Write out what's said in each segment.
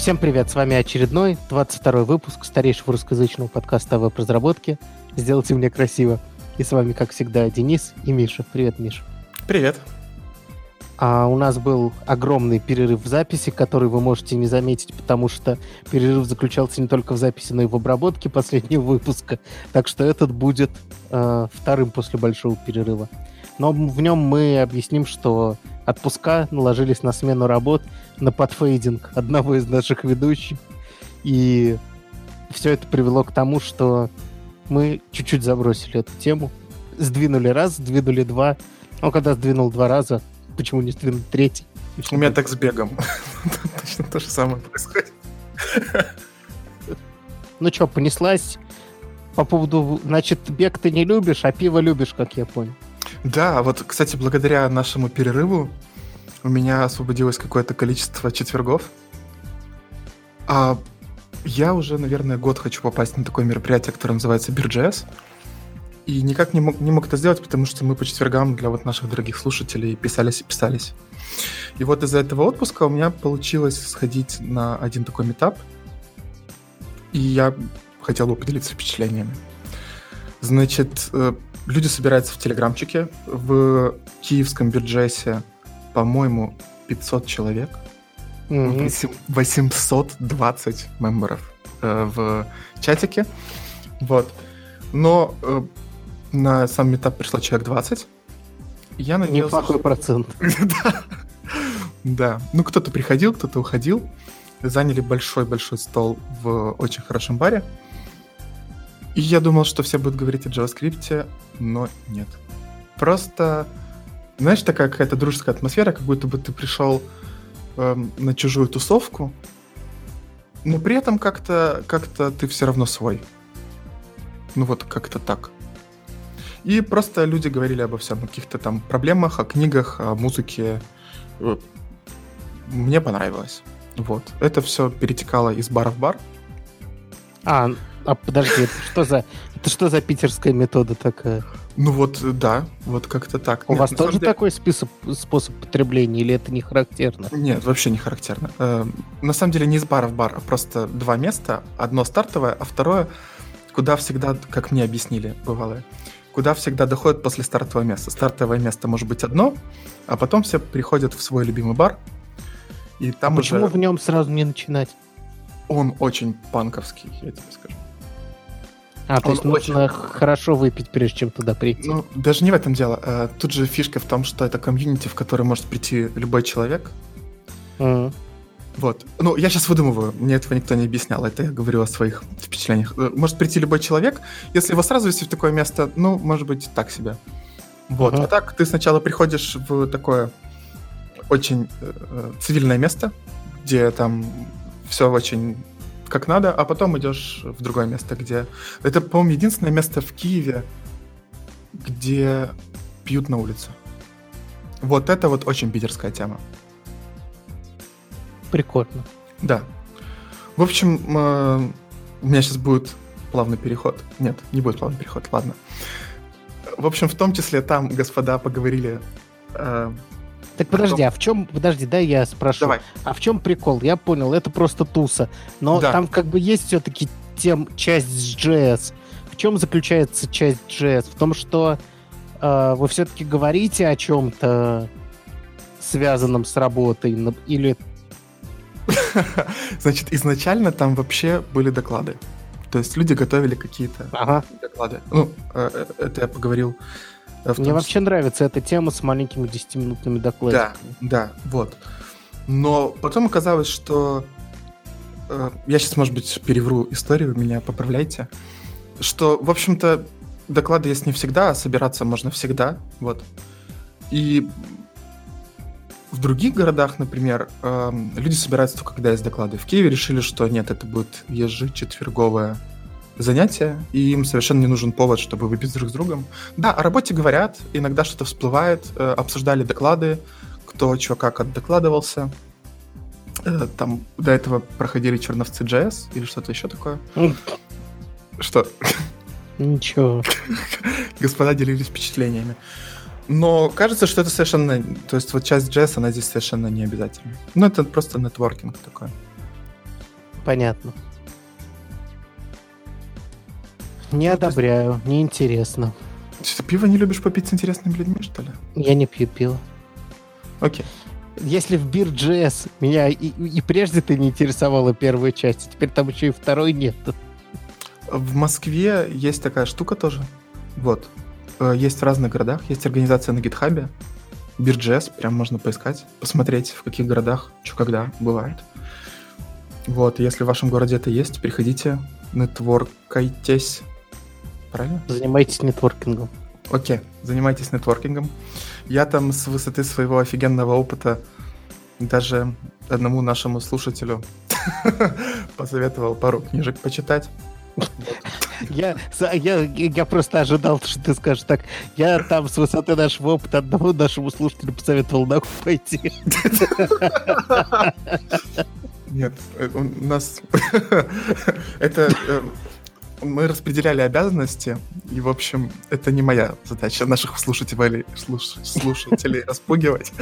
Всем привет, с вами очередной 22 выпуск старейшего русскоязычного подкаста о веб-разработке «Сделайте мне красиво». И с вами, как всегда, Денис и Миша. Привет, Миша. Привет. А у нас был огромный перерыв в записи, который вы можете не заметить, потому что перерыв заключался не только в записи, но и в обработке последнего выпуска. Так что этот будет э, вторым после большого перерыва. Но в нем мы объясним, что отпуска наложились на смену работ, на подфейдинг одного из наших ведущих. И все это привело к тому, что мы чуть-чуть забросили эту тему. Сдвинули раз, сдвинули два. Ну, когда сдвинул два раза, почему не сдвинул третий? У меня так с бегом. Точно то же самое происходит. Ну что, понеслась по поводу... Значит, бег ты не любишь, а пиво любишь, как я понял. Да, вот, кстати, благодаря нашему перерыву у меня освободилось какое-то количество четвергов. А я уже, наверное, год хочу попасть на такое мероприятие, которое называется BeerJS. И никак не мог, не мог это сделать, потому что мы по четвергам для вот наших дорогих слушателей писались и писались. И вот из-за этого отпуска у меня получилось сходить на один такой метап. И я хотел бы поделиться впечатлениями. Значит, э, люди собираются в телеграмчике. В киевском бюджете, по-моему, 500 человек. Mm-hmm. 820 мемберов э, в чатике. Вот. Но э, на сам метап пришло человек 20. Я надеялся... Неплохой что... процент. да. да. Ну, кто-то приходил, кто-то уходил. Заняли большой-большой стол в очень хорошем баре. И я думал, что все будут говорить о JavaScript, но нет. Просто, знаешь, такая какая-то дружеская атмосфера, как будто бы ты пришел эм, на чужую тусовку, но при этом как-то как ты все равно свой. Ну вот как-то так. И просто люди говорили обо всем, о каких-то там проблемах, о книгах, о музыке. Мне понравилось. Вот. Это все перетекало из бара в бар. А, а подожди, это что за, это что за питерская метода такая? Ну вот, да, вот как-то так. У Нет, вас тоже деле... такой список, способ потребления, или это не характерно? Нет, вообще не характерно. Э, на самом деле не из бара в бар, а просто два места. Одно стартовое, а второе, куда всегда, как мне объяснили, бывало, куда всегда доходят после стартового места. Стартовое место может быть одно, а потом все приходят в свой любимый бар, и там а уже... почему в нем сразу не начинать? Он очень панковский, я тебе скажу. А, то есть нужно очень... хорошо выпить, прежде чем туда прийти. Ну, даже не в этом дело. Э, тут же фишка в том, что это комьюнити, в которое может прийти любой человек. Mm. Вот. Ну, я сейчас выдумываю, мне этого никто не объяснял, это я говорю о своих впечатлениях. Э, может прийти любой человек, если его сразу вести в такое место, ну, может быть, так себе. Вот. Uh-huh. А так ты сначала приходишь в такое очень э, цивильное место, где там все очень как надо, а потом идешь в другое место, где... Это, по-моему, единственное место в Киеве, где пьют на улице. Вот это вот очень питерская тема. Прикольно. Да. В общем, э, у меня сейчас будет плавный переход. Нет, не будет плавный переход, ладно. В общем, в том числе там господа поговорили э, так подожди, а в чем... Подожди, да, я спрошу. Давай. А в чем прикол? Я понял, это просто туса. Но да. там как бы есть все-таки тем часть с JS. В чем заключается часть JS? В том, что э, вы все-таки говорите о чем-то связанном с работой или... Значит, изначально там вообще были доклады. То есть люди готовили какие-то ага. доклады. Ну, э, э, это я поговорил мне вообще нравится эта тема с маленькими 10-минутными докладиками. Да, да, вот. Но потом оказалось, что... Э, я сейчас, может быть, перевру историю, меня поправляйте. Что, в общем-то, доклады есть не всегда, а собираться можно всегда. Вот. И в других городах, например, э, люди собираются только когда есть доклады. В Киеве решили, что нет, это будет ежечетверговая занятия, и им совершенно не нужен повод, чтобы выпить друг с другом. Да, о работе говорят, иногда что-то всплывает, э, обсуждали доклады, кто чего как отдокладывался. Э, там до этого проходили черновцы JS или что-то еще такое. Что? Ничего. Господа делились впечатлениями. Но кажется, что это совершенно... То есть вот часть JS, она здесь совершенно не обязательна. Ну, это просто нетворкинг такой. Понятно. Не Ну, одобряю, неинтересно. Что, пиво не любишь попить с интересными людьми, что ли? Я не пью пиво. Окей. Если в Бир.js меня и, и прежде ты не интересовала первая часть, а теперь там еще и второй нет. В Москве есть такая штука тоже. Вот. Э, Есть в разных городах, есть организация на гитхабе. Бирджес, прям можно поискать, посмотреть, в каких городах, что когда бывает. Вот, если в вашем городе это есть, приходите, нетворкайтесь. Правильно? Занимайтесь нетворкингом. Окей, занимайтесь нетворкингом. Я там с высоты своего офигенного опыта даже одному нашему слушателю посоветовал пару книжек почитать. Я, я, я просто ожидал, что ты скажешь так. Я там с высоты нашего опыта одному нашему слушателю посоветовал нахуй пойти. Нет, э, у нас это э, мы распределяли обязанности, и, в общем, это не моя задача наших слушателей, слуш- слушателей распугивать.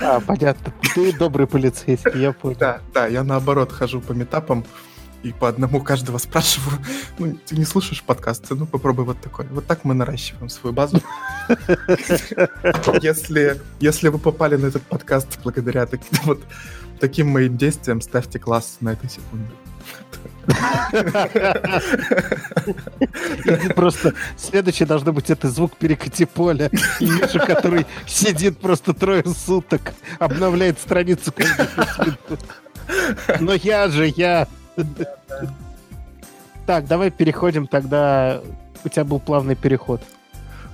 А, понятно. Ты добрый полицейский, я понял. Да, да, я наоборот хожу по метапам и по одному каждого спрашиваю. Ну, ты не слушаешь подкасты, ну попробуй вот такой. Вот так мы наращиваем свою базу. Если, если вы попали на этот подкаст благодаря таким вот таким моим действиям, ставьте класс на этой секунде. Просто следующий должно быть это звук перекати поля. И Миша, который сидит просто трое суток, обновляет страницу. Но я же, я. Так, давай переходим тогда. У тебя был плавный переход.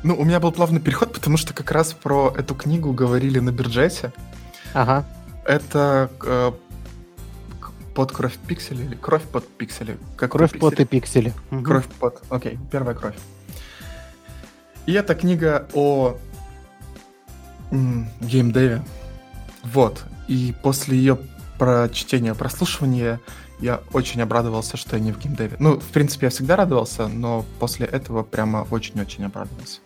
Ну, у меня был плавный переход, потому что как раз про эту книгу говорили на Бирджете. Ага. Это э, под кровь пикселей или кровь под пиксели? Как Кровь, под и пиксели. Мгм. Кровь под. Окей, первая кровь. И это книга о геймдеве. Вот. И после ее прочтения, прослушивания я очень обрадовался, что я не в геймдеве. Ну, в принципе, я всегда радовался, но после этого прямо очень-очень обрадовался.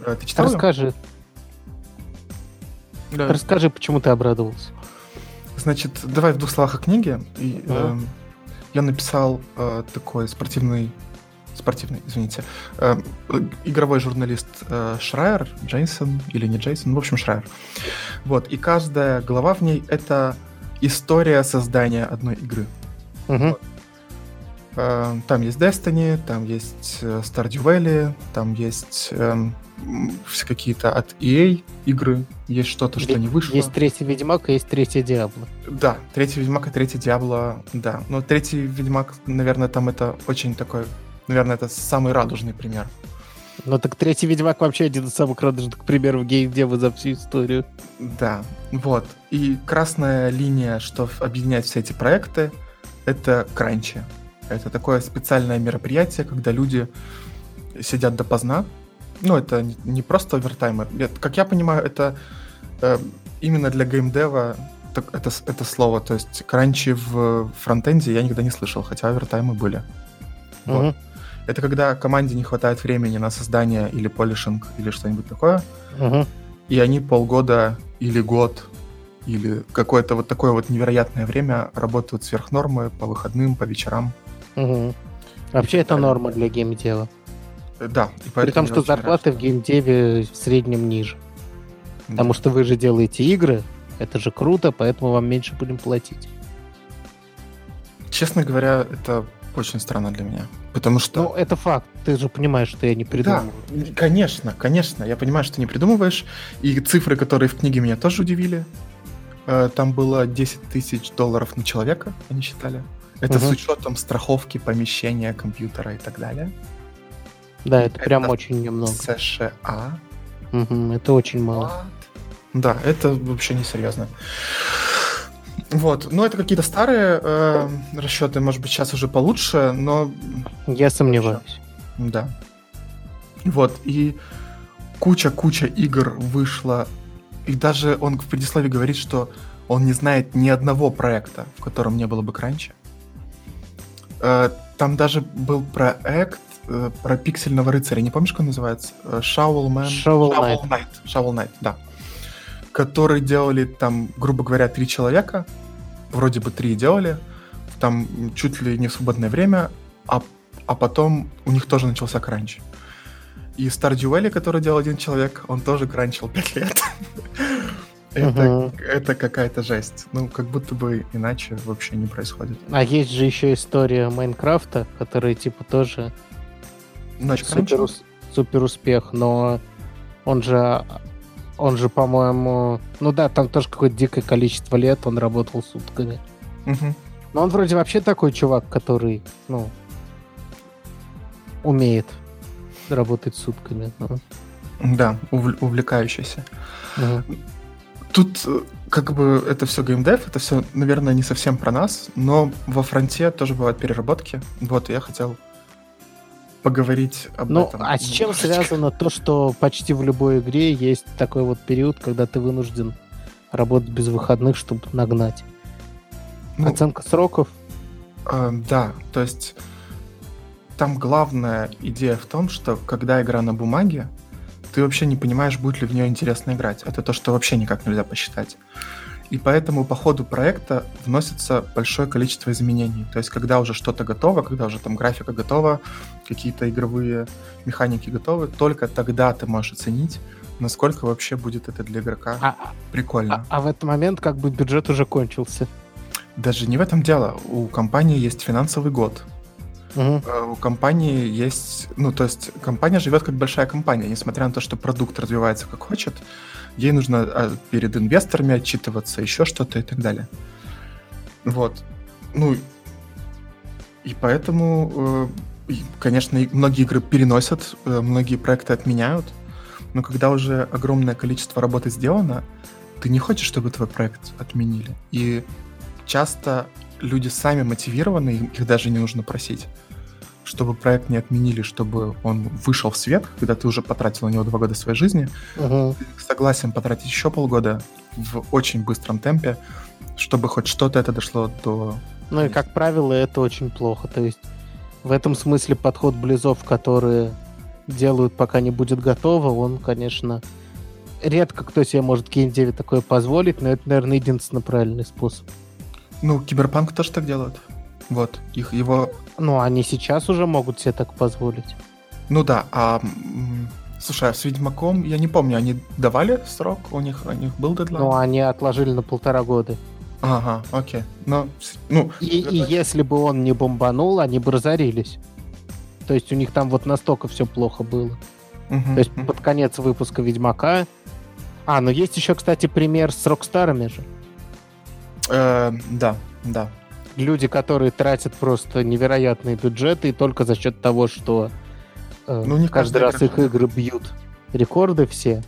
Э, Ты читал? Расскажи, Да. расскажи, почему ты обрадовался. Значит, давай в двух словах о книге. И, эм, я написал э, такой спортивный, спортивный, извините, э, игровой журналист э, Шрайер, Джейсон или не Джейсон, ну, в общем, Шрайер. Вот, и каждая глава в ней — это история создания одной игры. Э, Там есть Destiny, там есть э, Stardew Valley, там есть эм, какие-то от EA игры, есть что-то, что не вышло. Есть третий Ведьмак и есть третий Диабло. Да, третий Ведьмак и третий Диабло, да. Но третий Ведьмак, наверное, там это очень такой, наверное, это самый радужный пример. Ну так третий Ведьмак вообще один из самых радужных примеров геймдева за всю историю. Да, вот. И красная линия, что объединяет все эти проекты, это кранчи. Это такое специальное мероприятие, когда люди сидят допоздна. Ну, это не- просто овертаймер. Как я понимаю, это э, именно для геймдева так- это, это слово. То есть кранчи в фронтенде я никогда не слышал, хотя овертаймы были. Вот. Мгм. Это когда команде не хватает времени на создание или полишинг или что-нибудь такое, Мгм. и они полгода или год или какое-то вот такое вот невероятное время работают сверх нормы по выходным, по вечерам. Мгм. Вообще это далее. норма для геймдева. Да, и При том, что очень рад, зарплаты в геймдеве в среднем ниже. Да. Потому что вы же делаете игры, это же круто, поэтому вам меньше будем платить. Честно говоря, это очень странно для меня. Потому что... Ну, это факт. Ты же понимаешь, что я не да, придумываю. конечно, конечно. Я понимаю, что не придумываешь. И цифры, которые в книге меня тоже удивили. Э, Там было 10 тысяч долларов на человека, они считали. Это с Мгм. учетом страховки помещения, компьютера и так далее. Да, это прям Это очень немного. США. Мгм, Это очень мало. Да, это вообще не серьезно. Вот, ну это какие-то старые э, расчеты, может быть, сейчас уже получше, но Я сомневаюсь. да. Вот, и куча-куча игр вышла, и даже он в предисловии говорит, что он не знает ни одного проекта, в котором не было бы кранча. Э, Там даже был проект про пиксельного рыцаря, не помнишь, как он называется? Э. Shovel Knight. Knight. Shovel Knight, да. Который делали там, грубо говоря, три человека. Вроде бы три делали. там чуть ли не в свободное время, а, а потом у них тоже начался кранч. И Stardew Valley, который делал один человек, он тоже кранчил 5 лет. Это, это какая-то жесть. Ну, как будто бы иначе вообще не происходит. А есть же еще история Майнкрафта, которая типа тоже Значит, супер, супер успех, но он же, он же, по-моему, ну да, там тоже какое-то дикое количество лет он работал сутками. Мгм. Но он вроде вообще такой чувак, который, ну, умеет работать сутками. ну. Да, увл- увлекающийся. Мгм. Тут э, как бы это все геймдев, это все, наверное, не совсем про нас, но во фронте тоже бывают переработки. Вот, я хотел поговорить об Ну, этом. а с чем немножечко. связано то, что почти в любой игре есть такой вот период, когда ты вынужден работать без выходных, чтобы нагнать? Ну, Оценка сроков? э, да, то есть там главная идея в том, что когда игра на бумаге, ты вообще не понимаешь, будет ли в нее интересно играть. Это то, что вообще никак нельзя посчитать. И поэтому по ходу проекта вносится большое количество изменений. То есть, когда уже что-то готово, когда уже там графика готова, какие-то игровые механики готовы, только тогда ты можешь оценить, насколько вообще будет это для игрока А, прикольно. а- а в этот момент как бы бюджет уже кончился. Даже не в этом дело. У компании есть финансовый год. Э, У компании есть... Ну, то есть компания живет как большая компания. Несмотря на то, что продукт развивается как хочет, ей нужно а, перед инвесторами отчитываться, еще что-то и так далее. Вот. Ну, и поэтому, э, конечно, многие игры переносят, э, многие проекты отменяют, но когда уже огромное количество работы сделано, ты не хочешь, чтобы твой проект отменили. И часто люди сами мотивированы, их даже не нужно просить, чтобы проект не отменили, чтобы он вышел в свет, когда ты уже потратил на него два года своей жизни, ты согласен потратить еще полгода в очень быстром темпе, чтобы хоть что-то это дошло до... Ну и, как правило, это очень плохо. То есть в этом смысле подход близов, которые делают, пока не будет готово, он, конечно, редко кто себе может Game 9 такое позволить, но это, наверное, единственный правильный способ. Ну, Киберпанк тоже так делают. Вот, их, его... Ну, они сейчас уже могут себе так позволить. Ну да, а... Слушай, а с Ведьмаком, я не помню, они давали срок? У них, у них был дедлайн? Но они отложили на полтора года. Ага, окей. Но, ну, И, и если бы он не бомбанул, они бы разорились. То есть у них там вот настолько все плохо было. мгм, То есть мгм. под конец выпуска Ведьмака. А, ну есть еще, кстати, пример с Рокстарами же. Э, да, да. Люди, которые тратят просто невероятные бюджеты, и только за счет того, что э, Ну, не каждый раз игра их игры бьют рекорды все,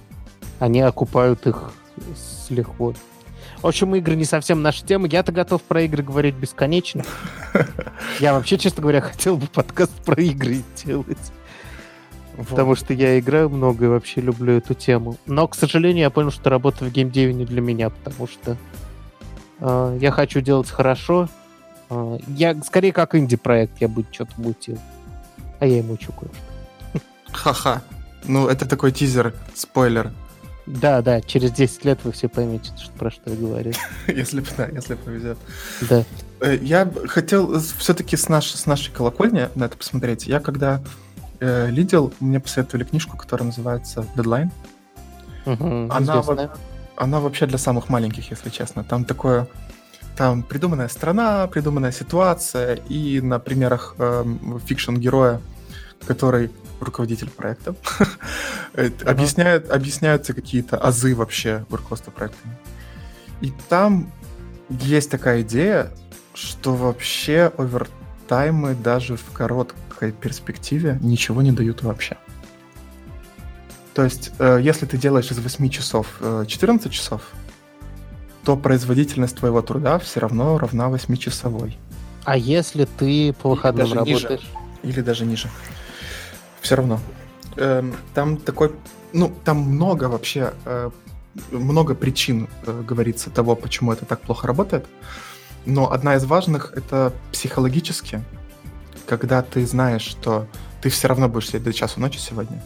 они окупают их с лихвой. В общем, игры не совсем наша тема. Я-то готов про игры говорить бесконечно. Я вообще, честно говоря, хотел бы подкаст про игры делать. Вот. Потому что я играю много и вообще люблю эту тему. Но, к сожалению, я понял, что работа в геймдеве не для меня, потому что э, я хочу делать хорошо. Э, я скорее как инди-проект, я бы что-то мутил. А я мучу кое-что. Ха-ха. Ну, это такой тизер, спойлер. Да, да, через 10 лет вы все поймете, что, про что я говорю. если, да, если повезет. Да. Э, Я хотел все-таки с, наш, с нашей колокольни на это посмотреть. Я когда э, лидил, мне посоветовали книжку, которая называется «Дедлайн». Мгм, Она известная. Она вообще для самых маленьких, если честно. Там такое... Там придуманная страна, придуманная ситуация, и на примерах эм, фикшн-героя, который руководитель проекта, э, объясняет, объясняются какие-то азы вообще руководства проектами. И там есть такая идея, что вообще овертаймы даже в короткой перспективе ничего не дают вообще. То есть, э, если ты делаешь из 8 часов э, 14 часов, то производительность твоего труда все равно равна 8-часовой. А если ты по выходным даже ниже. работаешь? Или даже ниже. Все равно. Эм, там такой... Ну, там много вообще... э, много причин, э, говорится, того, почему это так плохо работает. Но одна из важных — это психологически, когда ты знаешь, что ты все равно будешь сидеть до часу ночи сегодня,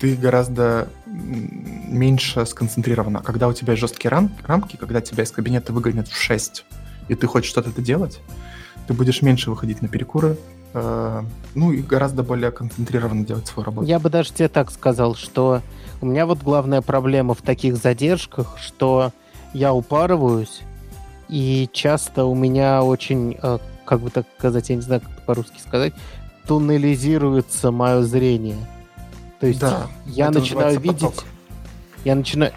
ты гораздо меньше сконцентрирована. Когда у тебя жесткие рам- рамки, когда тебя из кабинета выгонят в 6, и ты хочешь что-то делать, ты будешь меньше выходить на перекуры, э, ну и гораздо более концентрированно делать свою работу. Я бы даже тебе так сказал, что у меня вот главная проблема в таких задержках, что я упарываюсь, и часто у меня очень, э, как бы так сказать, я не знаю, как по-русски сказать, туннелизируется мое зрение. То есть да, я начинаю видеть... Поток. Я начинаю...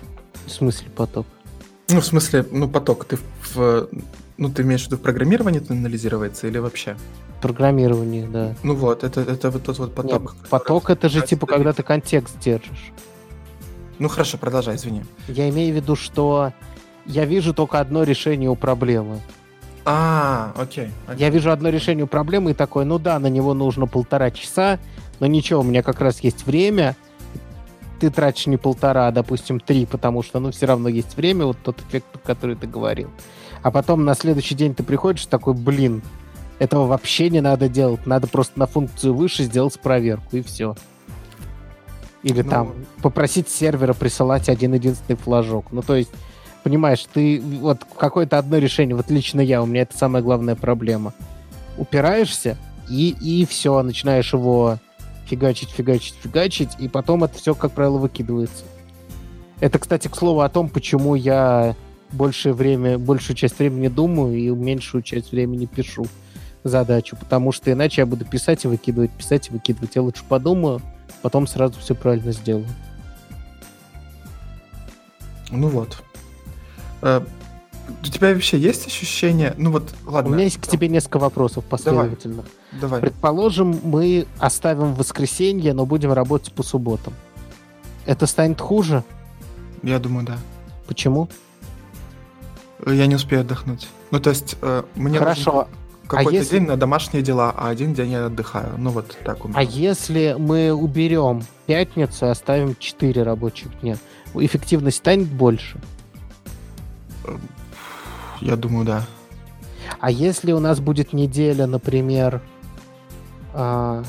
В смысле поток? Ну, в смысле, ну, поток. Ты в... Ну, ты имеешь в виду в программировании туннелизируется или вообще? Программирование, да. Ну вот, это, это вот тот вот поток. Нет, поток это же типа, когда ты контекст держишь. Ну хорошо, продолжай, извини. Я имею в виду, что я вижу только одно решение у проблемы. А, окей, окей. Я вижу одно решение у проблемы и такой, ну да, на него нужно полтора часа, но ничего, у меня как раз есть время. Ты тратишь не полтора, а, допустим, три, потому что, ну, все равно есть время, вот тот эффект, который ты говорил. А потом на следующий день ты приходишь такой, блин, этого вообще не надо делать, надо просто на функцию выше сделать проверку, и все. Или ну... там попросить сервера присылать один-единственный флажок. Ну, то есть понимаешь, ты вот какое-то одно решение, вот лично я, у меня это самая главная проблема. Упираешься, и, и все, начинаешь его фигачить, фигачить, фигачить, и потом это все, как правило, выкидывается. Это, кстати, к слову о том, почему я большее время, большую часть времени думаю и меньшую часть времени пишу задачу, потому что иначе я буду писать и выкидывать, писать и выкидывать. Я лучше подумаю, потом сразу все правильно сделаю. Ну вот. Э, у тебя вообще есть ощущение? Ну вот, ладно. У меня есть к тебе несколько вопросов последовательно. Давай. Давай. Предположим, мы оставим воскресенье, но будем работать по субботам. Это станет хуже? Я думаю, да. Почему? Я не успею отдохнуть. Ну, то есть, э, мне Хорошо. какой-то а если... день на домашние дела, а один день я отдыхаю. Ну, вот так у меня. А если мы уберем пятницу и оставим 4 рабочих дня, эффективность станет больше? Я думаю, да. А если у нас будет неделя, например, а,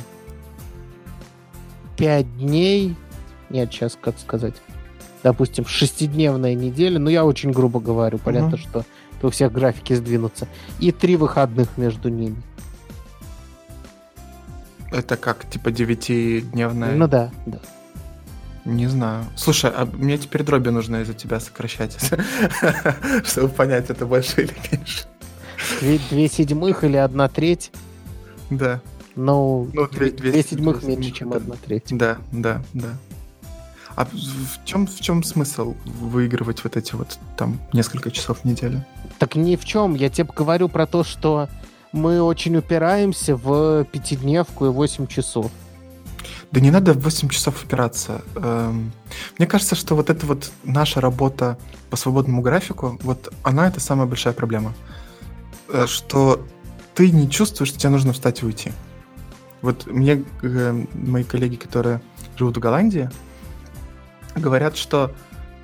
5 дней, нет, сейчас как сказать, допустим, шестидневная неделя, ну я очень грубо говорю, понятно, угу. что у всех графики сдвинутся, и три выходных между ними. Это как, типа, девятидневная? Ну да, да. Не знаю. Слушай, а мне теперь дроби нужно из-за тебя сокращать, чтобы понять, это больше или меньше. Две, две седьмых или одна треть? Да. Ну, ну две, две, две седьмых две меньше, чем одна треть. Да, да, да. А в чем, в чем смысл выигрывать вот эти вот там несколько часов в неделю? Так ни в чем. Я тебе говорю про то, что мы очень упираемся в пятидневку и 8 часов. Да не надо в 8 часов опираться. Эм, мне кажется, что вот эта вот наша работа по свободному графику, вот она это самая большая проблема. Э, что ты не чувствуешь, что тебе нужно встать и уйти. Вот мне э, мои коллеги, которые живут в Голландии, говорят, что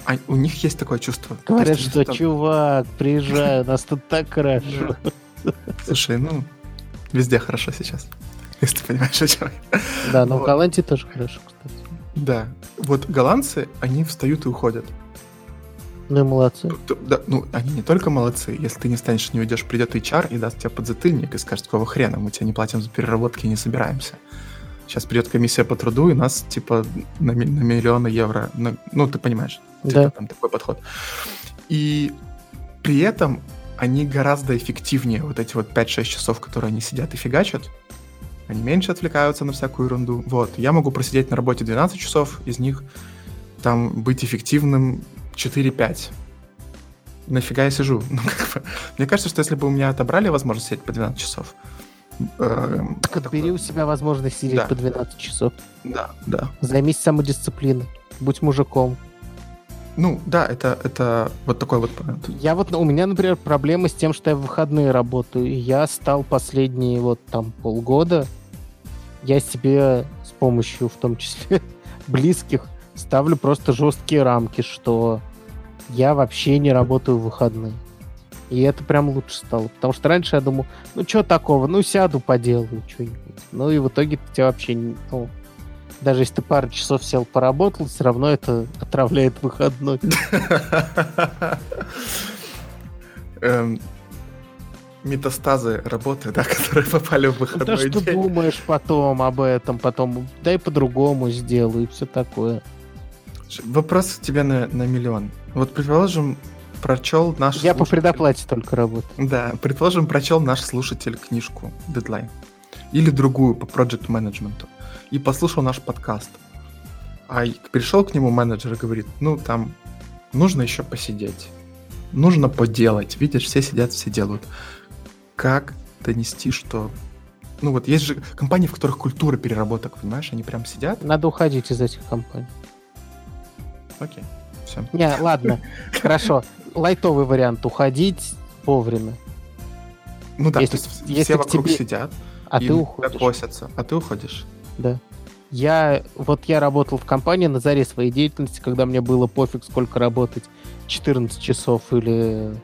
а, у них есть такое чувство. Говорят, есть, что, там... чувак, приезжай, у нас тут так хорошо. Слушай, ну, везде хорошо сейчас. если ты понимаешь, о чем Да, но вот. в Голландии тоже хорошо, кстати. Да. Вот голландцы, они встают и уходят. Ну и молодцы. Да, ну, они не только молодцы. Если ты не станешь, не уйдешь, придет HR и даст тебе подзатыльник и скажет, какого хрена, мы тебе не платим за переработки и не собираемся. Сейчас придет комиссия по труду, и нас, типа, на, на миллионы евро. На, ну, ты понимаешь, типа, да. там такой подход. И при этом они гораздо эффективнее, вот эти вот 5-6 часов, которые они сидят и фигачат, они меньше отвлекаются на всякую ерунду. Вот, я могу просидеть на работе 12 часов, из них там быть эффективным 4-5. Нафига я сижу? Ну, как бы, мне кажется, что если бы у меня отобрали возможность сидеть по 12 часов, э, так отбери у себя возможность сидеть да. по 12 часов. Да, да. Займись самодисциплиной. Будь мужиком. Ну, да, это, это вот такой вот момент. Я вот, у меня, например, проблема с тем, что я в выходные работаю. И я стал последние вот там полгода я себе с помощью, в том числе, близких, ставлю просто жесткие рамки, что я вообще не работаю в выходные. И это прям лучше стало. Потому что раньше я думал, ну что такого, ну сяду, поделаю что-нибудь. Ну и в итоге тебя вообще, ну, даже если ты пару часов сел поработал, все равно это отравляет выходной. Эм, метастазы работы, да, которые попали в выходной Да что день. думаешь потом об этом, потом дай по-другому сделаю и все такое. Вопрос к тебе на, на миллион. Вот, предположим, прочел наш Я по слушатель- предоплате только работаю. Да, предположим, прочел наш слушатель книжку Deadline или другую по проект менеджменту и послушал наш подкаст. А пришел к нему менеджер и говорит, ну там нужно еще посидеть, нужно поделать. Видишь, все сидят, все делают. Как донести, что... Ну вот есть же компании, в которых культура переработок, понимаешь, они прям сидят. Надо уходить из этих компаний. Окей, все. Не, ладно, хорошо. Лайтовый вариант уходить вовремя. Ну да, Если- то есть если все вокруг тебе- сидят А и ты уходишь. косятся, а ты уходишь. Да. Я, вот я работал в компании на заре своей деятельности, когда мне было пофиг, сколько работать, 14 часов или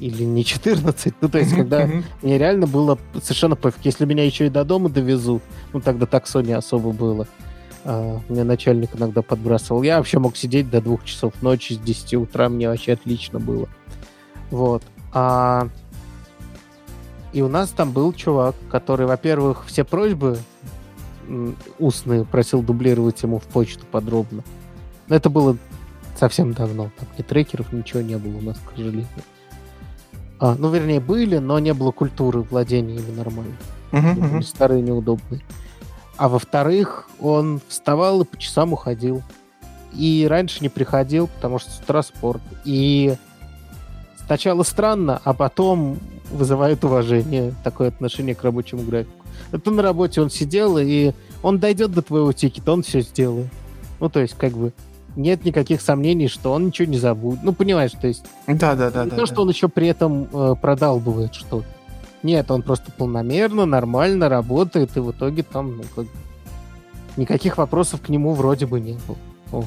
или не 14, ну то есть когда мне реально было совершенно пофиг. Если меня еще и до дома довезут, ну тогда таксо не особо было. А, мне начальник иногда подбрасывал. Я вообще мог сидеть до двух часов ночи, с 10 утра мне вообще отлично было. Вот. А... И у нас там был чувак, который, во-первых, все просьбы устные просил дублировать ему в почту подробно. Но это было совсем давно. Там ни трекеров, ничего не было у нас, к сожалению. А, ну, вернее, были, но не было культуры владения ими нормально. Мгм. были старые, неудобные. А во-вторых, он вставал и по часам уходил. И раньше не приходил, потому что с утра спорт. И сначала странно, а потом вызывает уважение такое отношение к рабочему графику. Это на работе он сидел, и он дойдет до твоего тикета, он все сделает. Ну, то есть, как бы, нет никаких сомнений, что он ничего не забудет. Ну, понимаешь, то есть, Да, да, да, не да. то, да. что он еще при этом э, продалбывает что-то. Нет, он просто полномерно, нормально работает, и в итоге там, ну, как никаких вопросов к нему вроде бы не было. Вот.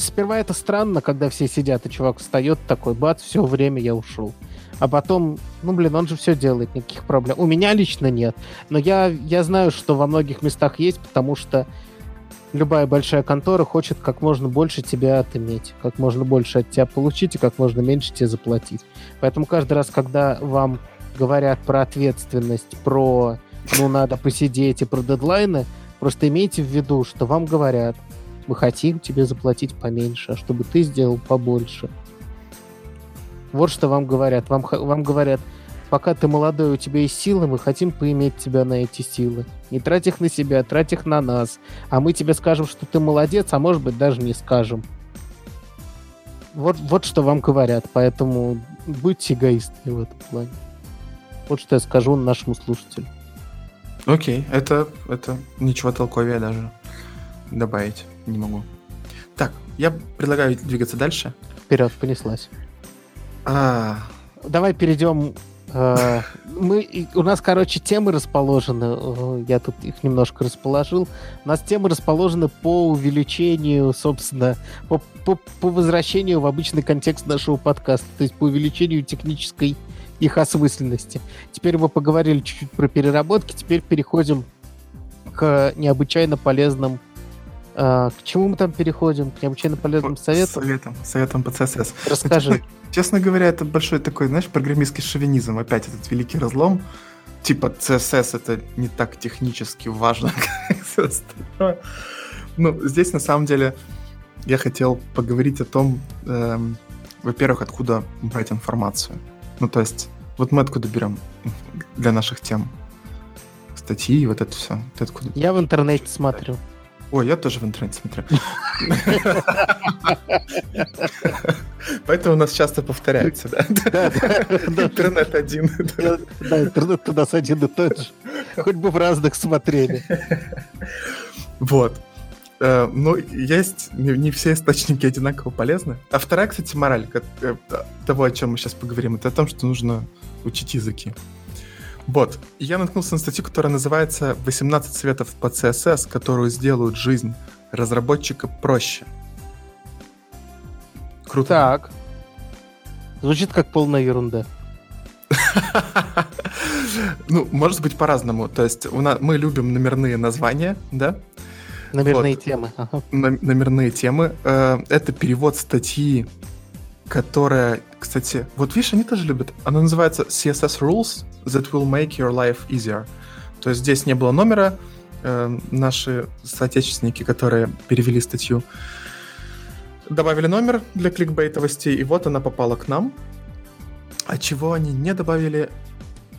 Сперва это странно, когда все сидят, и чувак встает такой, бац, все время я ушел. А потом, ну, блин, он же все делает, никаких проблем. У меня лично нет. Но я, я знаю, что во многих местах есть, потому что любая большая контора хочет как можно больше тебя отыметь, как можно больше от тебя получить и как можно меньше тебе заплатить. Поэтому каждый раз, когда вам говорят про ответственность, про ну надо посидеть и про дедлайны, просто имейте в виду, что вам говорят, мы хотим тебе заплатить поменьше, а чтобы ты сделал побольше. Вот что вам говорят. Вам, вам говорят, пока ты молодой, у тебя есть силы, мы хотим поиметь тебя на эти силы. Не трать их на себя, трать их на нас. А мы тебе скажем, что ты молодец, а может быть даже не скажем. Вот, вот что вам говорят, поэтому будьте эгоистами в этом плане. Вот что я скажу нашему слушателю. Окей, это, это ничего толковее даже добавить не могу. Так, я предлагаю двигаться дальше. Вперед, понеслась. А, Давай перейдем. э, мы, у нас, короче, темы расположены. э, Я тут их немножко расположил. У нас темы расположены по увеличению, собственно, по, по, по возвращению в обычный контекст нашего подкаста, то есть по увеличению технической их осмысленности. Теперь мы поговорили чуть-чуть про переработки, теперь переходим к необычайно полезным... э, к чему мы там переходим? К необычайно полезным советам? Советом, советом по CSS. Расскажи. Честно говоря, это большой такой, знаешь, программистский шовинизм. Опять этот великий разлом. Типа CSS это не так технически важно, как все остальное. Ну, здесь на самом деле я хотел поговорить о том, эм, во-первых, откуда брать информацию. Ну, то есть, вот мы откуда берем для наших тем статьи и вот это все. Ты откуда? Я в интернете смотрю. Ой, я тоже в интернете смотрю. Поэтому у нас часто повторяется, да? Интернет один. Да, интернет у нас один и тот же. Хоть бы в разных смотрели. Вот. Э, Ну, есть не не все источники одинаково полезны. А вторая, кстати, мораль э, того, о чем мы сейчас поговорим, это о том, что нужно учить языки. Вот. Я наткнулся на статью, которая называется «18 советов по CSS, которые сделают жизнь разработчика проще». Круто. Так. Звучит как полная ерунда. Ну, может быть по-разному. То есть у нас, мы любим номерные названия, да? Номерные Вот. темы. Ага. Ном- номерные темы. Э, Это перевод статьи, которая Кстати, вот видишь, они тоже любят. Она называется CSS Rules that will make your life easier. То есть здесь не было номера. Э, наши соотечественники, которые перевели статью, добавили номер для кликбейтовости, и вот она попала к нам. А чего они не добавили,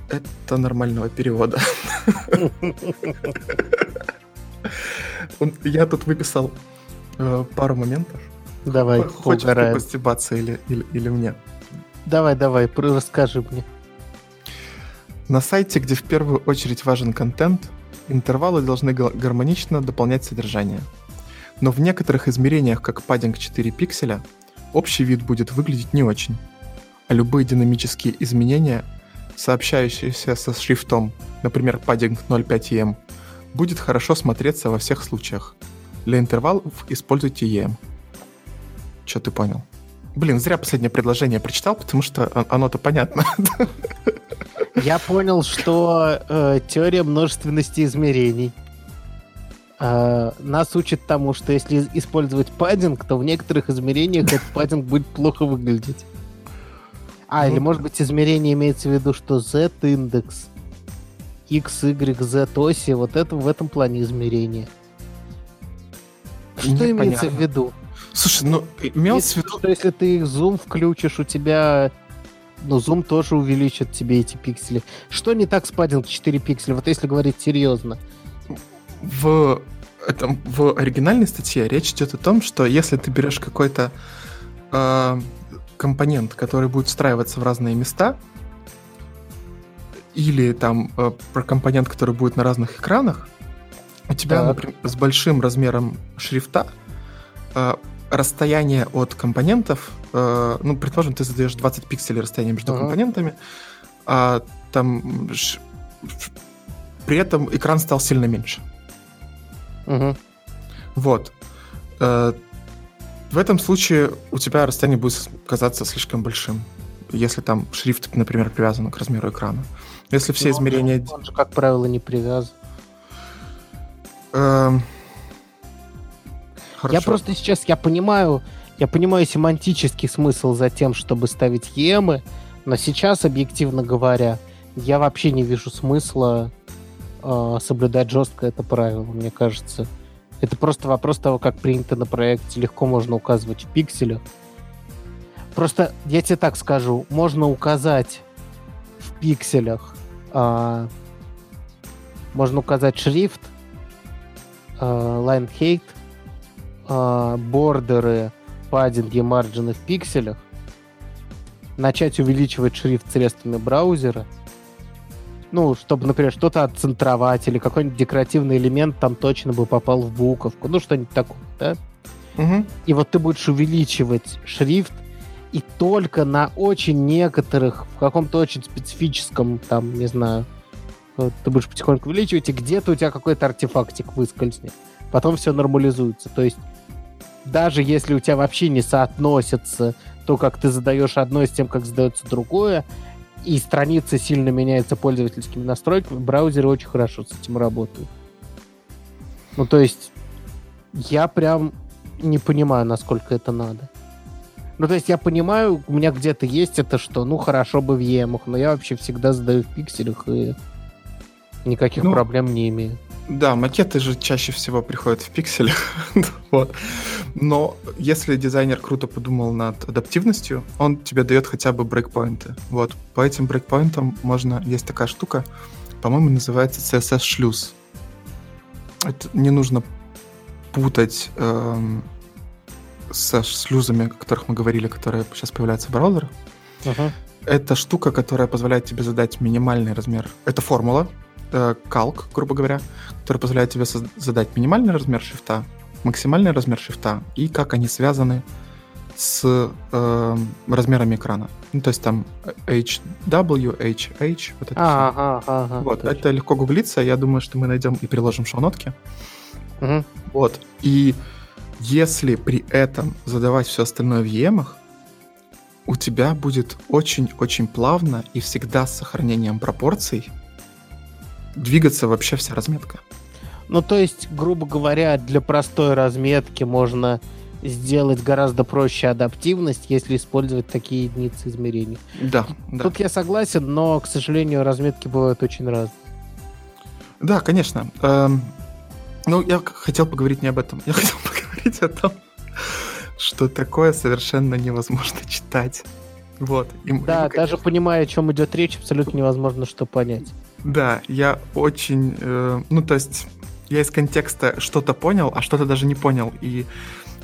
это нормального перевода. Я тут выписал э, пару моментов. Давай, Хочешь постебаться или, или, или мне? Давай, давай, расскажи мне. На сайте, где в первую очередь важен контент, интервалы должны гармонично дополнять содержание. Но в некоторых измерениях, как паддинг 4 пикселя, общий вид будет выглядеть не очень. А любые динамические изменения, сообщающиеся со шрифтом, например, паддинг 0.5 em, будет хорошо смотреться во всех случаях. Для интервалов используйте EM. Что ты понял? Блин, зря последнее предложение прочитал, потому что оно-то понятно. Я понял, что э, теория множественности измерений э, нас учит тому, что если использовать паддинг, то в некоторых измерениях этот паддинг будет плохо выглядеть. А, ну, или может быть измерение имеется в виду, что z-индекс, x, y, z оси, вот это в этом плане измерения. Что Непонятно. имеется в виду? Слушай, ну, имелось в виду... Что если ты зум включишь, у тебя... Ну, зум тоже увеличит тебе эти пиксели. Что не так с паддинг 4 пикселя? Вот если говорить серьезно. В, этом, в оригинальной статье речь идет о том, что если ты берешь какой-то э, компонент, который будет встраиваться в разные места, или там э, про компонент, который будет на разных экранах, у тебя, так. например, с большим размером шрифта э, расстояние от компонентов, э, ну, предположим, ты задаешь 20 пикселей расстояния между uh-huh. компонентами, а там ш, при этом экран стал сильно меньше. Uh-huh. Вот. Э, в этом случае у тебя расстояние будет казаться слишком большим, если там шрифт, например, привязан к размеру экрана. Если все Но измерения... Он же, как правило, не привязан. Эм, Хорошо. Я просто сейчас, я понимаю, я понимаю семантический смысл за тем, чтобы ставить емы, но сейчас, объективно говоря, я вообще не вижу смысла э, соблюдать жестко это правило, мне кажется. Это просто вопрос того, как принято на проекте, легко можно указывать в пикселях. Просто, я тебе так скажу, можно указать в пикселях, э, можно указать шрифт, э, line height, э, бордеры, паддинги, марджины в пикселях, начать увеличивать шрифт средствами браузера, ну, чтобы, например, что-то отцентровать или какой-нибудь декоративный элемент там точно бы попал в буковку, ну, что-нибудь такое, да? Угу. И вот ты будешь увеличивать шрифт, и только на очень некоторых, в каком-то очень специфическом, там, не знаю, ты будешь потихоньку увеличивать, и где-то у тебя какой-то артефактик выскользнет. Потом все нормализуется. То есть даже если у тебя вообще не соотносится то, как ты задаешь одно с тем, как задается другое, и страница сильно меняется пользовательскими настройками, браузеры очень хорошо с этим работают. Ну, то есть, я прям не понимаю, насколько это надо. Ну, то есть, я понимаю, у меня где-то есть это, что, ну, хорошо бы в емах, но я вообще всегда задаю в пикселях и никаких ну, проблем не имею. Да, макеты же чаще всего приходят в пикселях. вот. Но если дизайнер круто подумал над адаптивностью, он тебе дает хотя бы брейкпоинты. Вот. По этим брейкпоинтам можно... Есть такая штука, по-моему, называется CSS-шлюз. Это не нужно путать эм, со шлюзами, о которых мы говорили, которые сейчас появляются в браузерах. Uh-huh. Это штука, которая позволяет тебе задать минимальный размер. Это формула, э, калк, грубо говоря, который позволяет тебе задать минимальный размер шрифта, максимальный размер шрифта и как они связаны с э, размерами экрана. Ну, то есть там HW, HH, вот это а, все. Ага, вот, точно. это легко гуглиться, я думаю, что мы найдем и приложим шоу-нотки. Угу. Вот, и если при этом задавать все остальное в EM, у тебя будет очень-очень плавно и всегда с сохранением пропорций двигаться вообще вся разметка. Ну, то есть, грубо говоря, для простой разметки можно сделать гораздо проще адаптивность, если использовать такие единицы измерений. Да, да. Тут я согласен, но, к сожалению, разметки бывают очень разные. Да, конечно. Эм, ну, я хотел поговорить не об этом. Я хотел поговорить о том, что такое совершенно невозможно читать. Вот. И, да, и, даже понимая, о чем идет речь, абсолютно невозможно что понять. Да, я очень... Э, ну, то есть, я из контекста что-то понял, а что-то даже не понял. И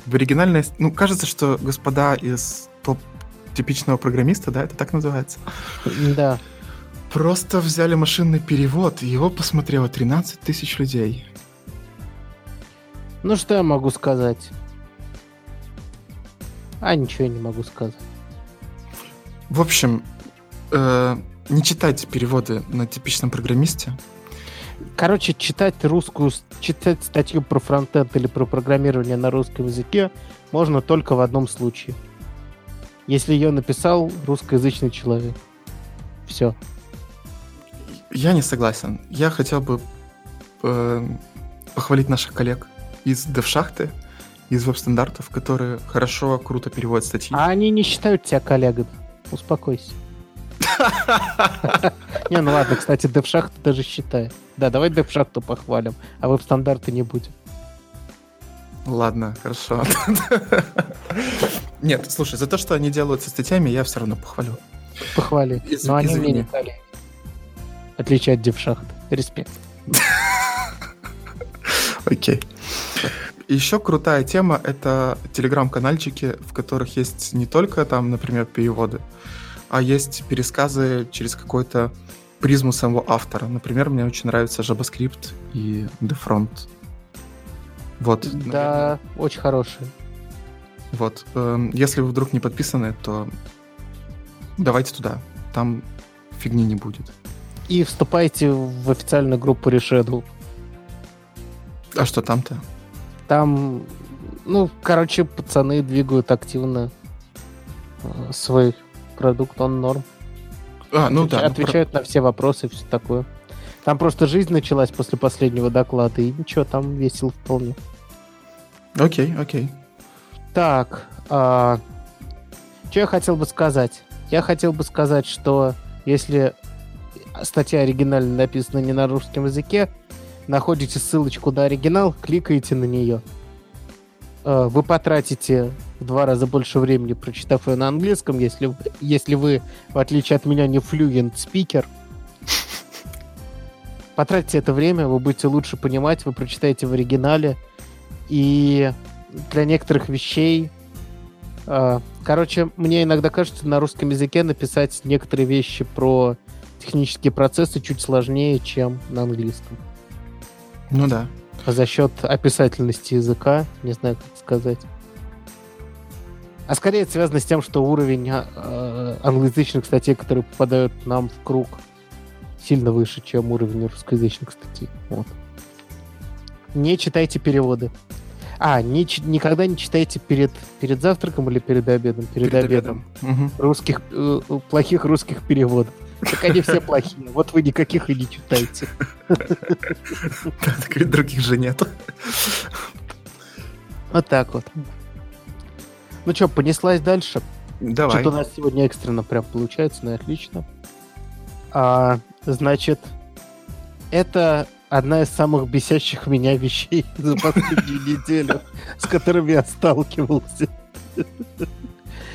в оригинальной... Ну, кажется, что господа из топ типичного программиста, да, это так называется? Да. Просто взяли машинный перевод, и его посмотрело 13 тысяч людей. Ну, что я могу сказать? А, ничего не могу сказать. В общем, э, не читайте переводы на типичном программисте. Короче, читать русскую, читать статью про фронтенд или про программирование на русском языке можно только в одном случае. Если ее написал русскоязычный человек. Все. Я не согласен. Я хотел бы э, похвалить наших коллег из DevShachты, из веб-стандартов, которые хорошо, круто переводят статьи. А они не считают тебя коллегой. Успокойся. Не, ну ладно, кстати, DevShacht даже считает. Да, давай DevShacht похвалим, а веб-стандарты не будем. Ладно, хорошо. Нет, слушай, за то, что они делают со статьями, я все равно похвалю. Похвали. Но они мне не дали. Отличие от DevShacht. Респект. Окей. Еще крутая тема — это телеграм-канальчики, в которых есть не только там, например, переводы, а есть пересказы через какой-то призму самого автора. Например, мне очень нравится JavaScript и The Front. Вот. Да, наверное. очень хорошие. Вот. Эм, если вы вдруг не подписаны, то давайте туда. Там фигни не будет. И вступайте в официальную группу Reshadow. А что там-то? Там, ну, короче, пацаны двигают активно э, свой продукт, он норм. А, ну Отвеч... да. Отвечают про... на все вопросы и все такое. Там просто жизнь началась после последнего доклада, и ничего, там весело вполне. Окей, окей. Так, а... что я хотел бы сказать? Я хотел бы сказать, что если статья оригинально написана не на русском языке, находите ссылочку на оригинал, кликаете на нее. Э, вы потратите в два раза больше времени, прочитав ее на английском, если, если вы, в отличие от меня, не fluent speaker. Потратите это время, вы будете лучше понимать, вы прочитаете в оригинале. И для некоторых вещей... Э, короче, мне иногда кажется, на русском языке написать некоторые вещи про технические процессы чуть сложнее, чем на английском. Ну да. А за счет описательности языка, не знаю, как сказать. А скорее это связано с тем, что уровень э, англоязычных статей, которые попадают нам в круг, сильно выше, чем уровень русскоязычных статей. Вот. Не читайте переводы. А, не, никогда не читайте перед, перед завтраком или перед обедом? Перед, перед обедом. обедом. Угу. Русских, э, плохих русских переводов. Так они все плохие. Вот вы никаких и не читаете. Так ведь других же нет. Вот так вот. Ну что, понеслась дальше? Давай. Что-то у нас сегодня экстренно прям получается, ну отлично. А, значит, это одна из самых бесящих меня вещей за последнюю неделю, с которыми я сталкивался.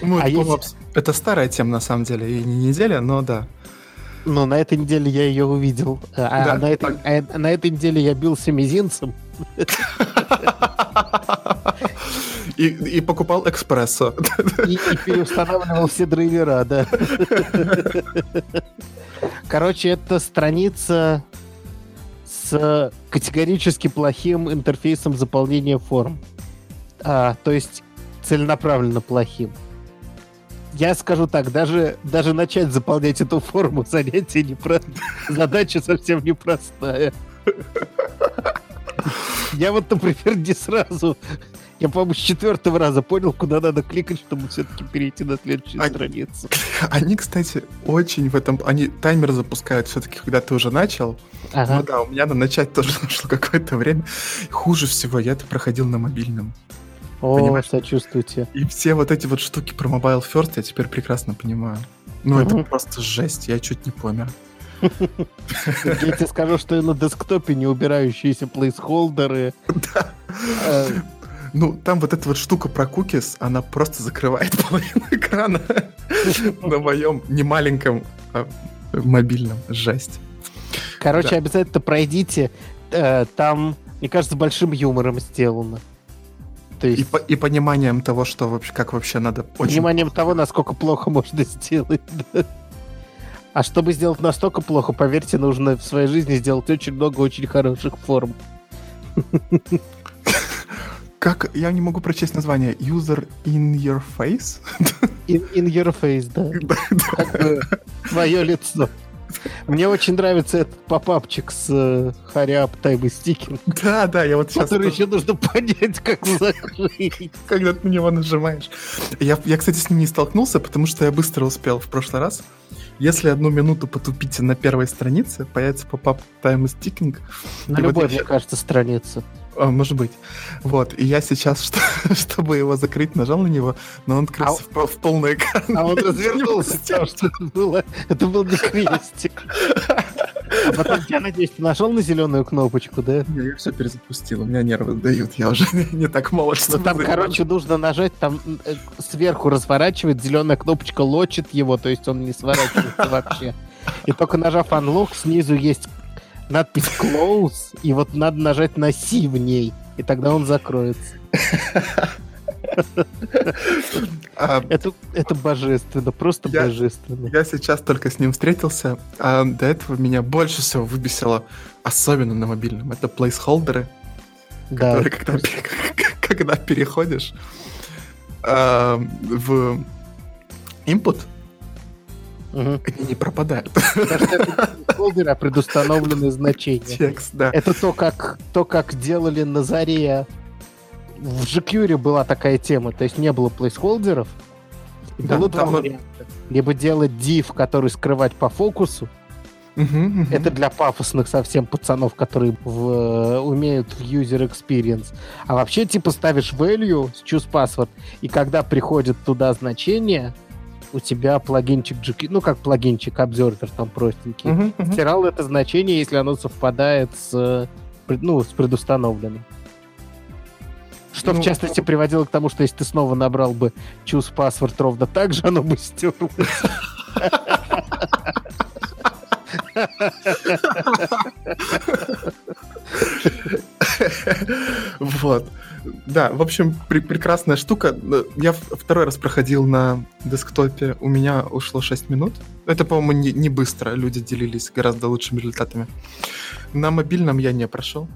Ну, а есть... Это старая тема, на самом деле, и не неделя, но да. Ну, на этой неделе я ее увидел. А, да, а, на, этой, а на этой неделе я бился мизинцем. И, и покупал экспрессо. И, и переустанавливал все драйвера, да. Короче, это страница с категорически плохим интерфейсом заполнения форм. А, то есть целенаправленно плохим я скажу так, даже, даже начать заполнять эту форму занятие не про... задача совсем непростая. Я вот, например, не сразу... Я, по-моему, с четвертого раза понял, куда надо кликать, чтобы все-таки перейти на следующую они, страницу. Они, кстати, очень в этом... Они таймер запускают все-таки, когда ты уже начал. Ага. Ну да, у меня на начать тоже нашло какое-то время. Хуже всего, я это проходил на мобильном. О, Понимаешь? сочувствуйте. И все вот эти вот штуки про Mobile First я теперь прекрасно понимаю. Ну, это просто жесть, я чуть не помер. Я тебе скажу, что и на десктопе не убирающиеся плейсхолдеры. Да. э, Ну, там вот эта вот штука про кукис, она просто закрывает половину экрана на моем немаленьком а, мобильном. Жесть. Короче, Да. обязательно пройдите. Э, Там, мне кажется, большим юмором сделано. То И, есть, по- и пониманием того, что вообще, как вообще надо пониманием того, насколько плохо можно сделать. да. А чтобы сделать настолько плохо, поверьте, нужно в своей жизни сделать очень много очень хороших форм. Как, я не могу прочесть название. User in your face? In, in your face, да. Как бы твое лицо. Мне очень нравится этот попапчик с э, Up Time и Sticking, Да, да, я вот сейчас... который еще нужно понять, как закрыть. когда ты на него нажимаешь. Я, я, кстати, с ним не столкнулся, потому что я быстро успел в прошлый раз. Если одну минуту потупите на первой странице, появится поп-ап Time is Ticking. На И вот любой, мне кажется, странице. А, может быть. Вот. И я сейчас, что- чтобы его закрыть, нажал на него, но он открылся в, по- в полный экран. А он Я развернулся, не потому что это было, это был не крестик. А потом, я надеюсь, ты нашел на зеленую кнопочку, да? Не, Я все перезапустил, у меня нервы сдают, я уже не так молод, Ну чтобы там, короче, нужно нажать, там э, сверху разворачивает, зеленая кнопочка лочит его, то есть он не сворачивается вообще. И только нажав Unlock, снизу есть надпись Close, и вот надо нажать на C в ней, и тогда он закроется. А, Это, это божественно, просто Я- божественно. Я сейчас только с ним встретился, а до этого меня больше всего выбесило, особенно на мобильном, это плейсхолдеры, Да. которые, когда, когда переходишь а, в input, Мгм. они не пропадают. Потому что это не фолдеры, а предустановленные значения. Текст, да. Это то, как, то, как делали на заре. В jQuery была такая тема, то есть не было плейсхолдеров. Да, было два варианта. Либо делать div, который скрывать по фокусу. Мгм, мгм. Это для пафосных совсем пацанов, которые в- умеют в user experience. А вообще, типа, ставишь value с choose password, и когда приходит туда значение, у тебя плагинчик GQ, ну как плагинчик Observer там простенький, Мгм, мгм. стирал это значение, если оно совпадает с, э, ну, с предустановленным. Что, Ну, в частности, приводило к тому, что если ты снова набрал бы choose password ровно так же, оно бы стерлось. Вот. Да, в общем, пре- прекрасная штука. Э, Я второй раз проходил на десктопе, у меня ушло 6 минут. Это, по-моему, не, не быстро, люди делились гораздо лучшими результатами. На мобильном я не прошел,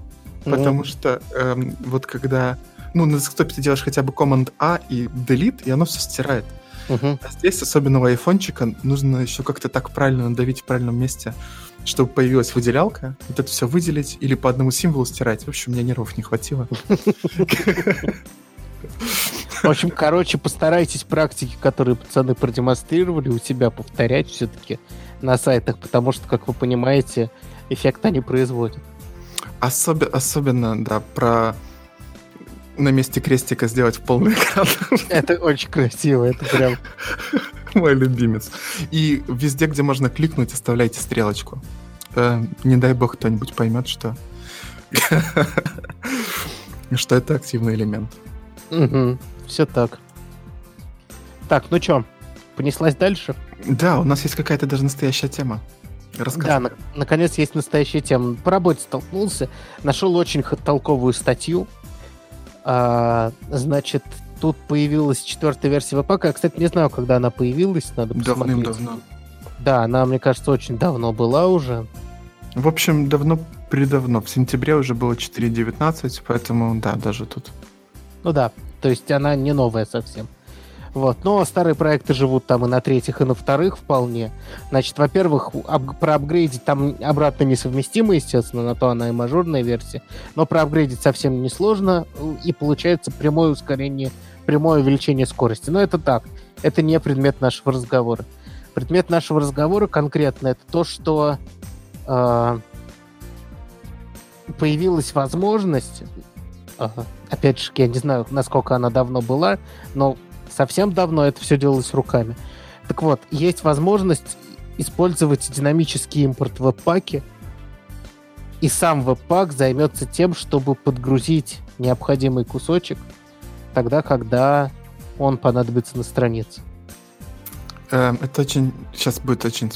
потому что эм, вот когда... Ну, на десктопе ты делаешь хотя бы Command-A и Delete, и оно все стирает. Мгм. А здесь, особенно у айфончика, нужно еще как-то так правильно надавить в правильном месте, чтобы появилась выделялка, вот это все выделить или по одному символу стирать. В общем, у меня нервов не хватило. В общем, короче, постарайтесь практики, которые пацаны продемонстрировали, у себя повторять все-таки на сайтах, потому что, как вы понимаете, эффект они производят. Особи- особенно, да, про на месте крестика сделать в полный экран. Это очень красиво, это прям... Мой любимец. И везде, где можно кликнуть, оставляйте стрелочку. Э, Не дай бог кто-нибудь поймет, что что это активный элемент. Все так. Так, ну чё, понеслась дальше? Да, у нас есть какая-то даже настоящая тема. Рассказывай. Да, на- наконец есть настоящая тема. По работе столкнулся, нашел очень толковую статью. А, значит, тут появилась четвертая версия ВПК. Я, кстати, не знаю, когда она появилась, надо посмотреть. Давным-давно. Да, она, мне кажется, очень давно была уже. В общем, давно-предавно. В сентябре уже было 4.19, поэтому, да, даже тут. Ну да, то есть она не новая совсем. Вот. Но старые проекты живут там и на третьих, и на вторых вполне. Значит, во-первых, ап- проапгрейдить там обратно несовместимо, естественно, на то она и мажорная версия. Но проапгрейдить совсем несложно, и получается прямое ускорение, прямое увеличение скорости. Но это так, это не предмет нашего разговора. Предмет нашего разговора конкретно это то, что э, появилась возможность опять же, я не знаю, насколько она давно была, но совсем давно это все делалось руками. Так вот, есть возможность использовать динамический импорт в веб-паке, и сам веб-пак займется тем, чтобы подгрузить необходимый кусочек тогда, когда он понадобится на странице. Эм, это очень... Сейчас будет очень...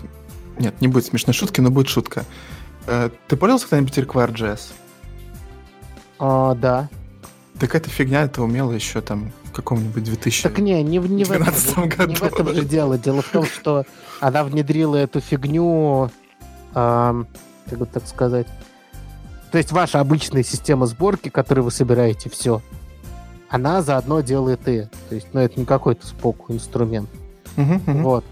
Нет, не будет смешной шутки, но будет шутка. Э, ты пользовался когда-нибудь Require.js? А, да. Так эта фигня это умела еще там каком-нибудь 2000 Так не, не, в- не, в этом, же- году. не в этом же дело. Дело в том, что она внедрила эту фигню, как бы так сказать, то есть ваша обычная система сборки, которой вы собираете все, она заодно делает и. То есть, ну, это не какой-то споку инструмент. Вот.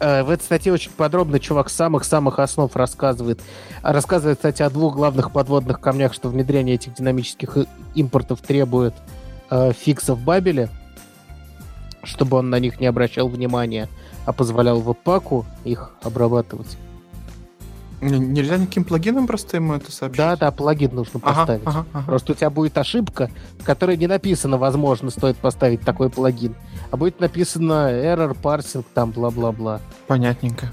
Э, В этой статье очень подробно чувак с самых-самых основ рассказывает. Рассказывает, кстати, о двух главных подводных камнях, что внедрение этих динамических импортов требует э, фиксов в Бабеле, чтобы он на них не обращал внимания, а позволял веб-паку их обрабатывать. Нельзя никаким плагином просто ему это сообщить? Да, да, плагин нужно Ага, поставить. ага, ага. Просто у тебя будет ошибка, в которой не написано, возможно, стоит поставить такой плагин, а будет написано error, parsing, там, бла-бла-бла. Понятненько.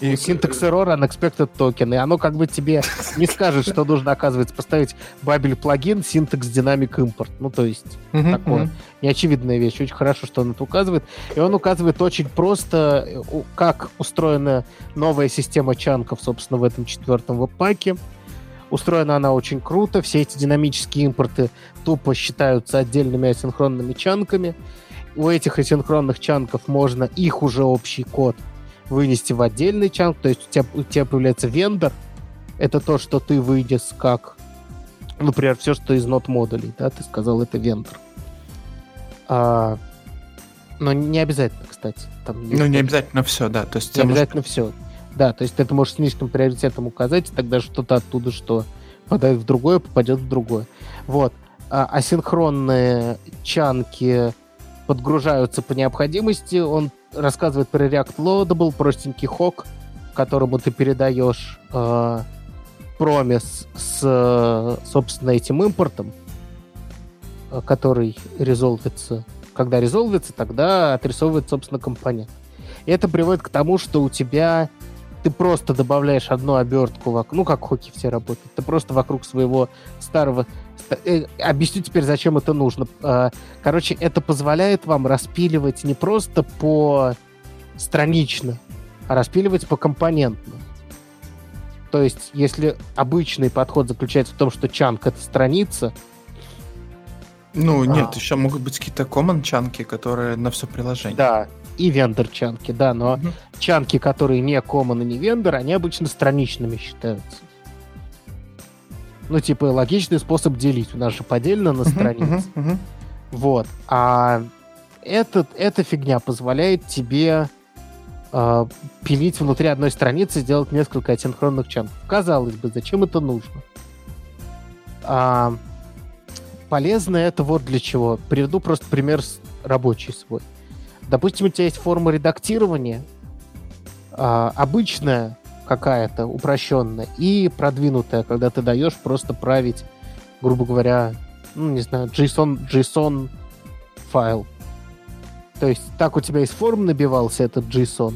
И Синтекс error, unexpected token. И оно как бы тебе не скажет, что нужно, оказывается, поставить бабель плагин синтекс динамик импорт. Ну, то есть, такое. неочевидная вещь. Очень хорошо, что он это указывает. И он указывает очень просто, как устроена новая система чанков, собственно, в этом четвертом веб-паке. Устроена она очень круто. Все эти динамические импорты тупо считаются отдельными асинхронными чанками. У этих асинхронных чанков можно их уже общий код вынести в отдельный чанк. То есть у тебя, у тебя появляется вендор. Это то, что ты вынес как, например, все, что из нот модулей. Да, ты сказал, это вендор. А, но не обязательно, кстати. Там Ну, не обязательно все, да. То есть не обязательно все. Да, то есть ты это можешь с низким приоритетом указать, и тогда что-то оттуда, что попадает в другое, попадет в другое. Вот. А асинхронные чанки подгружаются по необходимости. Он рассказывает про React Loadable, простенький хок, которому ты передаешь э, промис с, собственно, этим импортом, э, который резолвится. Когда резолвится, тогда отрисовывает, собственно, компонент. И это приводит к тому, что у тебя ты просто добавляешь одну обертку вокруг, ну, как хоки все работают, ты просто вокруг своего старого... ста- э, объясню теперь, зачем это нужно. А, Короче, это позволяет вам распиливать не просто по странично, а распиливать по компонентно. То есть, если обычный подход заключается в том, что чанк — это страница, Ну, нет, А. еще могут быть какие-то common чанки, которые на все приложение. да, и вендор чанки, да, но Мгм. чанки, которые не common и не вендор, они обычно страничными считаются. Ну, типа, логичный способ делить. У нас же поделено на странице. мгм, мгм. Вот. А этот, эта фигня позволяет тебе а, пилить внутри одной страницы, сделать несколько асинхронных чанков. Казалось бы, зачем это нужно? А, полезно это вот для чего. Приведу просто пример с- рабочий свой. Допустим, у тебя есть форма редактирования, а, обычная какая-то, упрощенная, и продвинутая, когда ты даешь просто править, грубо говоря, ну, не знаю, JSON, JSON файл. То есть так у тебя из форм набивался этот JSON,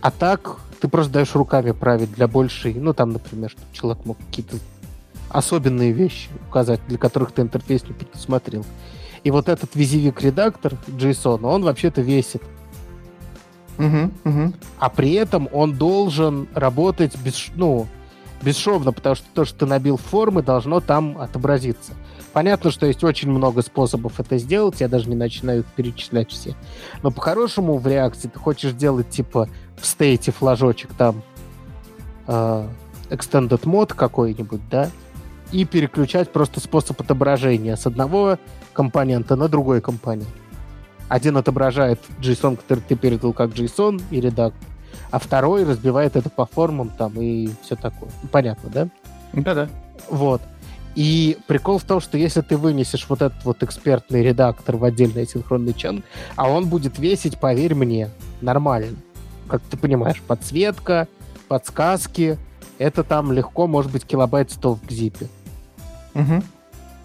а так ты просто даешь руками править для большей, ну, там, например, чтобы человек мог какие-то особенные вещи указать, для которых ты интерфейс не предусмотрел. И вот этот визивик редактор JSON, он вообще-то весит. Мгм, мгм. А при этом он должен работать без, ну, бесшовно, потому что то, что ты набил формы, должно там отобразиться. Понятно, что есть очень много способов это сделать, я даже не начинаю их перечислять все. Но по-хорошему в реакции ты хочешь делать типа в стейте флажочек там э, extended mode какой-нибудь, да, и переключать просто способ отображения с одного компонента на другой компонент. Один отображает JSON, который ты передал как JSON и редактор, а второй разбивает это по формам там и все такое. Понятно, да? Да-да. Вот. И прикол в том, что если ты вынесешь вот этот вот экспертный редактор в отдельный синхронный чанк, а он будет весить, поверь мне, нормально. Как ты понимаешь, подсветка, подсказки, это там легко может быть килобайт 100 в гзипе. Мгм.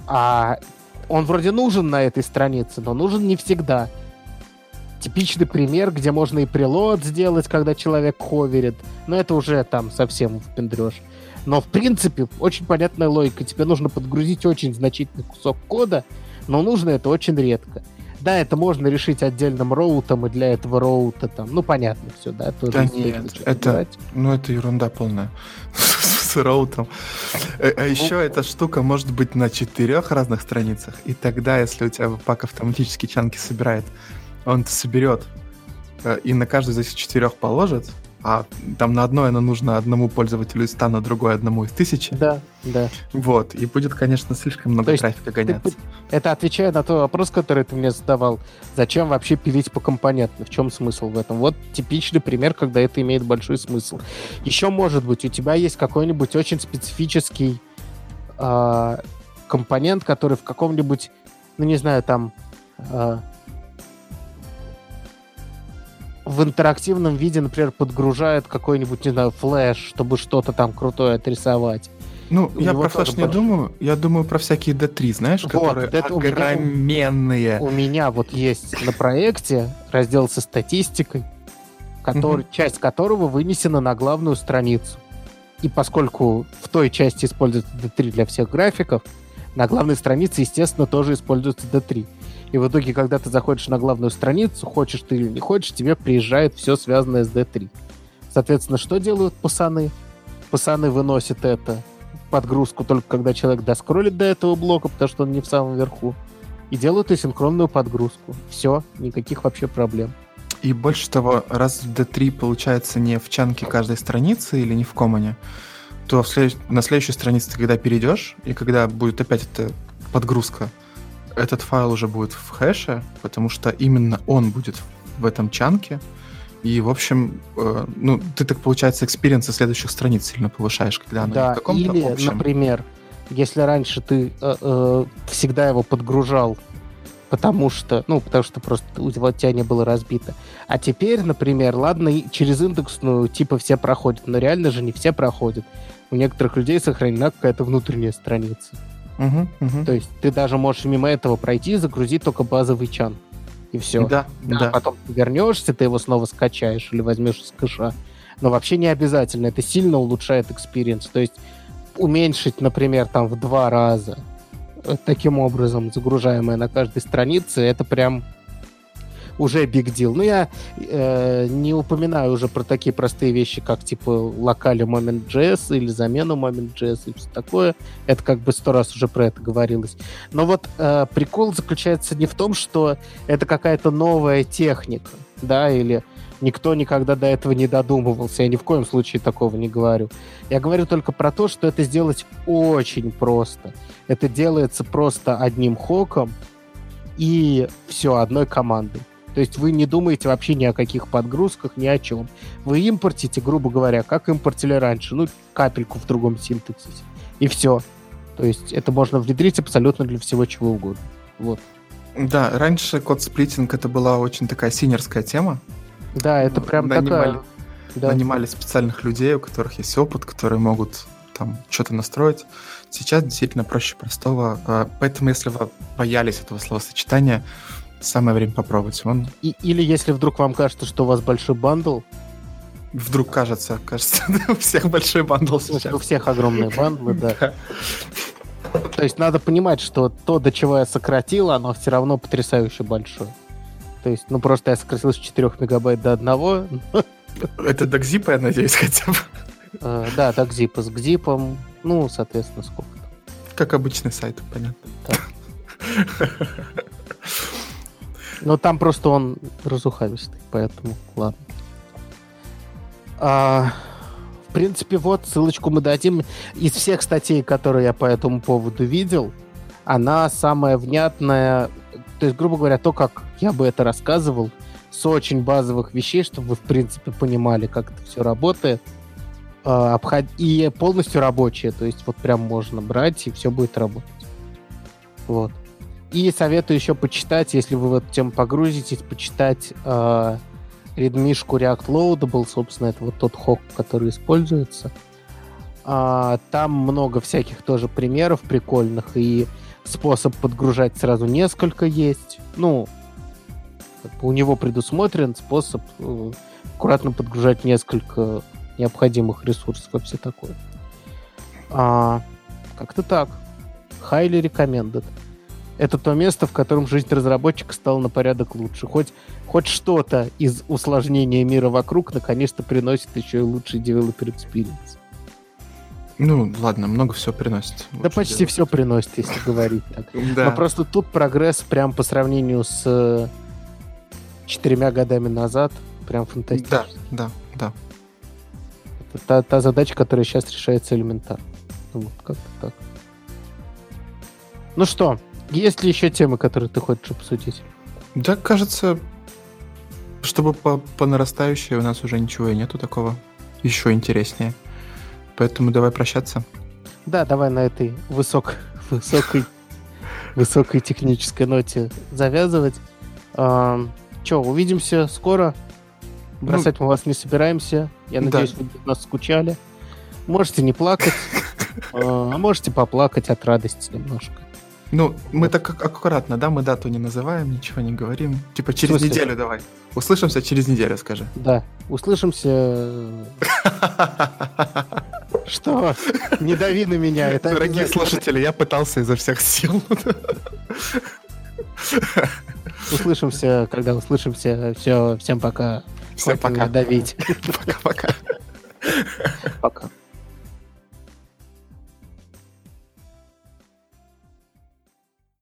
А он вроде нужен на этой странице, но нужен не всегда. Типичный пример, где можно и прилот сделать, когда человек ховерит. Но это уже там совсем впендрешь. Но в принципе очень понятная логика. Тебе нужно подгрузить очень значительный кусок кода, но нужно это очень редко. Да, это можно решить отдельным роутом, и для этого роута там, ну, понятно все, да? Тоже да нет, это, ну, это ерунда полная с роутом. Э, а еще ну, эта штука может быть на четырех разных страницах, и тогда, если у тебя пак автоматически чанки собирает, он соберет э, и на каждую из этих четырех положит, а там на одной оно нужно одному пользователю из 100, на другой одному из тысячи. Да, да. Вот, и будет, конечно, слишком много То трафика гоняться. Ты, это отвечая на тот вопрос, который ты мне задавал. Зачем вообще пилить по компонентам? В чем смысл в этом? Вот типичный пример, когда это имеет большой смысл. Еще, может быть, у тебя есть какой-нибудь очень специфический э, компонент, который в каком-нибудь, ну не знаю, там... Э, в интерактивном виде, например, подгружает какой-нибудь, не знаю, флеш, чтобы что-то там крутое отрисовать. Ну, У я про флеш не думаю, я думаю про всякие D3, знаешь, вот, которые это огроменные. У меня, у меня вот есть на проекте раздел со статистикой, который, mm часть которого вынесена на главную страницу. И поскольку в той части используется D3 для всех графиков, на главной странице, естественно, тоже используется D3. И в итоге, когда ты заходишь на главную страницу, хочешь ты или не хочешь, тебе приезжает все связанное с D3. Соответственно, что делают пацаны? Пацаны выносят это подгрузку только когда человек доскролит до этого блока, потому что он не в самом верху. И делают асинхронную подгрузку. Все, никаких вообще проблем. И больше того, раз D3 получается не в чанке каждой страницы или не в комане, то в след... на следующей странице ты когда перейдешь, и когда будет опять эта подгрузка, этот файл уже будет в кэше, потому что именно он будет в этом чанке. И, в общем, э, ну, ты так, получается, experience следующих страниц сильно повышаешь, когда оно да, в каком-то или, общем... например, если раньше ты э, э, всегда его подгружал, потому что, ну, потому что просто у тебя не было разбито. А теперь, например, ладно, через индексную типа все проходят, но реально же не все проходят. У некоторых людей сохранена какая-то внутренняя страница. Угу, угу. То есть ты даже можешь мимо этого пройти, загрузить только базовый chunk. И все. Да, да. А потом ты вернешься, ты его снова скачаешь или возьмешь из кэша. Но вообще не обязательно. Это сильно улучшает experience. То есть уменьшить, например, там в два раза э, таким образом загружаемое на каждой странице, это прям уже big deal. Но я э, не упоминаю уже про такие простые вещи, как типа локали Moment.js или замену Moment.js и все такое. Это как бы сто раз уже про это говорилось. Но вот э, прикол заключается не в том, что это какая-то новая техника, да, или никто никогда до этого не додумывался. Я ни в коем случае такого не говорю. Я говорю только про то, что это сделать очень просто. Это делается просто одним хоком и все, одной командой. То есть вы не думаете вообще ни о каких подгрузках, ни о чем. Вы импортите, грубо говоря, как импортили раньше, ну, капельку в другом синтаксисе. И все. То есть это можно внедрить абсолютно для всего чего угодно. Вот. Да, раньше code splitting это была очень такая сеньорская тема. Да, это прям нанимали, такая... Да. Нанимали специальных людей, у которых есть опыт, которые могут там что-то настроить. Сейчас действительно проще простого. А, поэтому, если вы боялись этого словосочетания, Самое время попробовать. Он... И, или если вдруг вам кажется, что у вас большой bundle. Вдруг кажется, кажется, у всех большой бандл сейчас. У всех огромные бандлы, да. То есть надо понимать, что то, до чего я сократил, оно все равно потрясающе большое. То есть, ну просто я сократил с 4 мегабайт до одного. Это до гзипа, я надеюсь, хотя бы. Uh, да, до гзипа. С гзипом, ну, соответственно, сколько Как обычный сайт, понятно. Но там просто он разухабистый, поэтому ладно. А, в принципе, вот ссылочку мы дадим. Из всех статей, которые я по этому поводу видел, она самая внятная. То есть, грубо говоря, то, как я бы это рассказывал, с очень базовых вещей, чтобы вы, в принципе, понимали, как это все работает. А, обход... И полностью рабочее. То есть, вот прям можно брать, и все будет работать. Вот. И советую еще почитать, если вы в эту тему погрузитесь, почитать э, редмишку React Loadable, собственно, это вот тот хок, который используется. А, там много всяких тоже примеров прикольных, и способ подгружать сразу несколько есть. Ну, у него предусмотрен способ э, аккуратно подгружать несколько необходимых ресурсов и все такое. А, как-то так. Highly recommended. Это то место, в котором жизнь разработчика стала на порядок лучше. Хоть, хоть что-то из усложнения мира вокруг наконец-то приносит еще и лучший developer experience. Ну, ладно, много все приносит. Да почти делать. все приносит, если говорить так. Да. Но просто тут прогресс прям по сравнению с э, четырьмя годами назад прям фантастический. Да, да, да. Это та, та задача, которая сейчас решается элементарно. Вот, как-то так. Ну что, есть ли еще темы, которые ты хочешь обсудить? Да, кажется, чтобы по, по нарастающей у нас уже ничего и нету такого еще интереснее. Поэтому давай прощаться. Да, давай на этой высок, высокой, высокой технической ноте завязывать. А, Че, увидимся скоро. Бросать ну, мы вас не собираемся. Я надеюсь, вы нас скучали. Можете не плакать, а, а можете поплакать от радости немножко. Ну, мы вот. так аккуратно, да, мы дату не называем, ничего не говорим. Типа через неделю давай. Услышимся через неделю, скажи. Да, услышимся. Что? Не дави на меня. Это Дорогие слушатели, я пытался изо всех сил. Услышимся, когда услышимся. Все, всем пока. Всем пока. Давить. Пока-пока. Пока.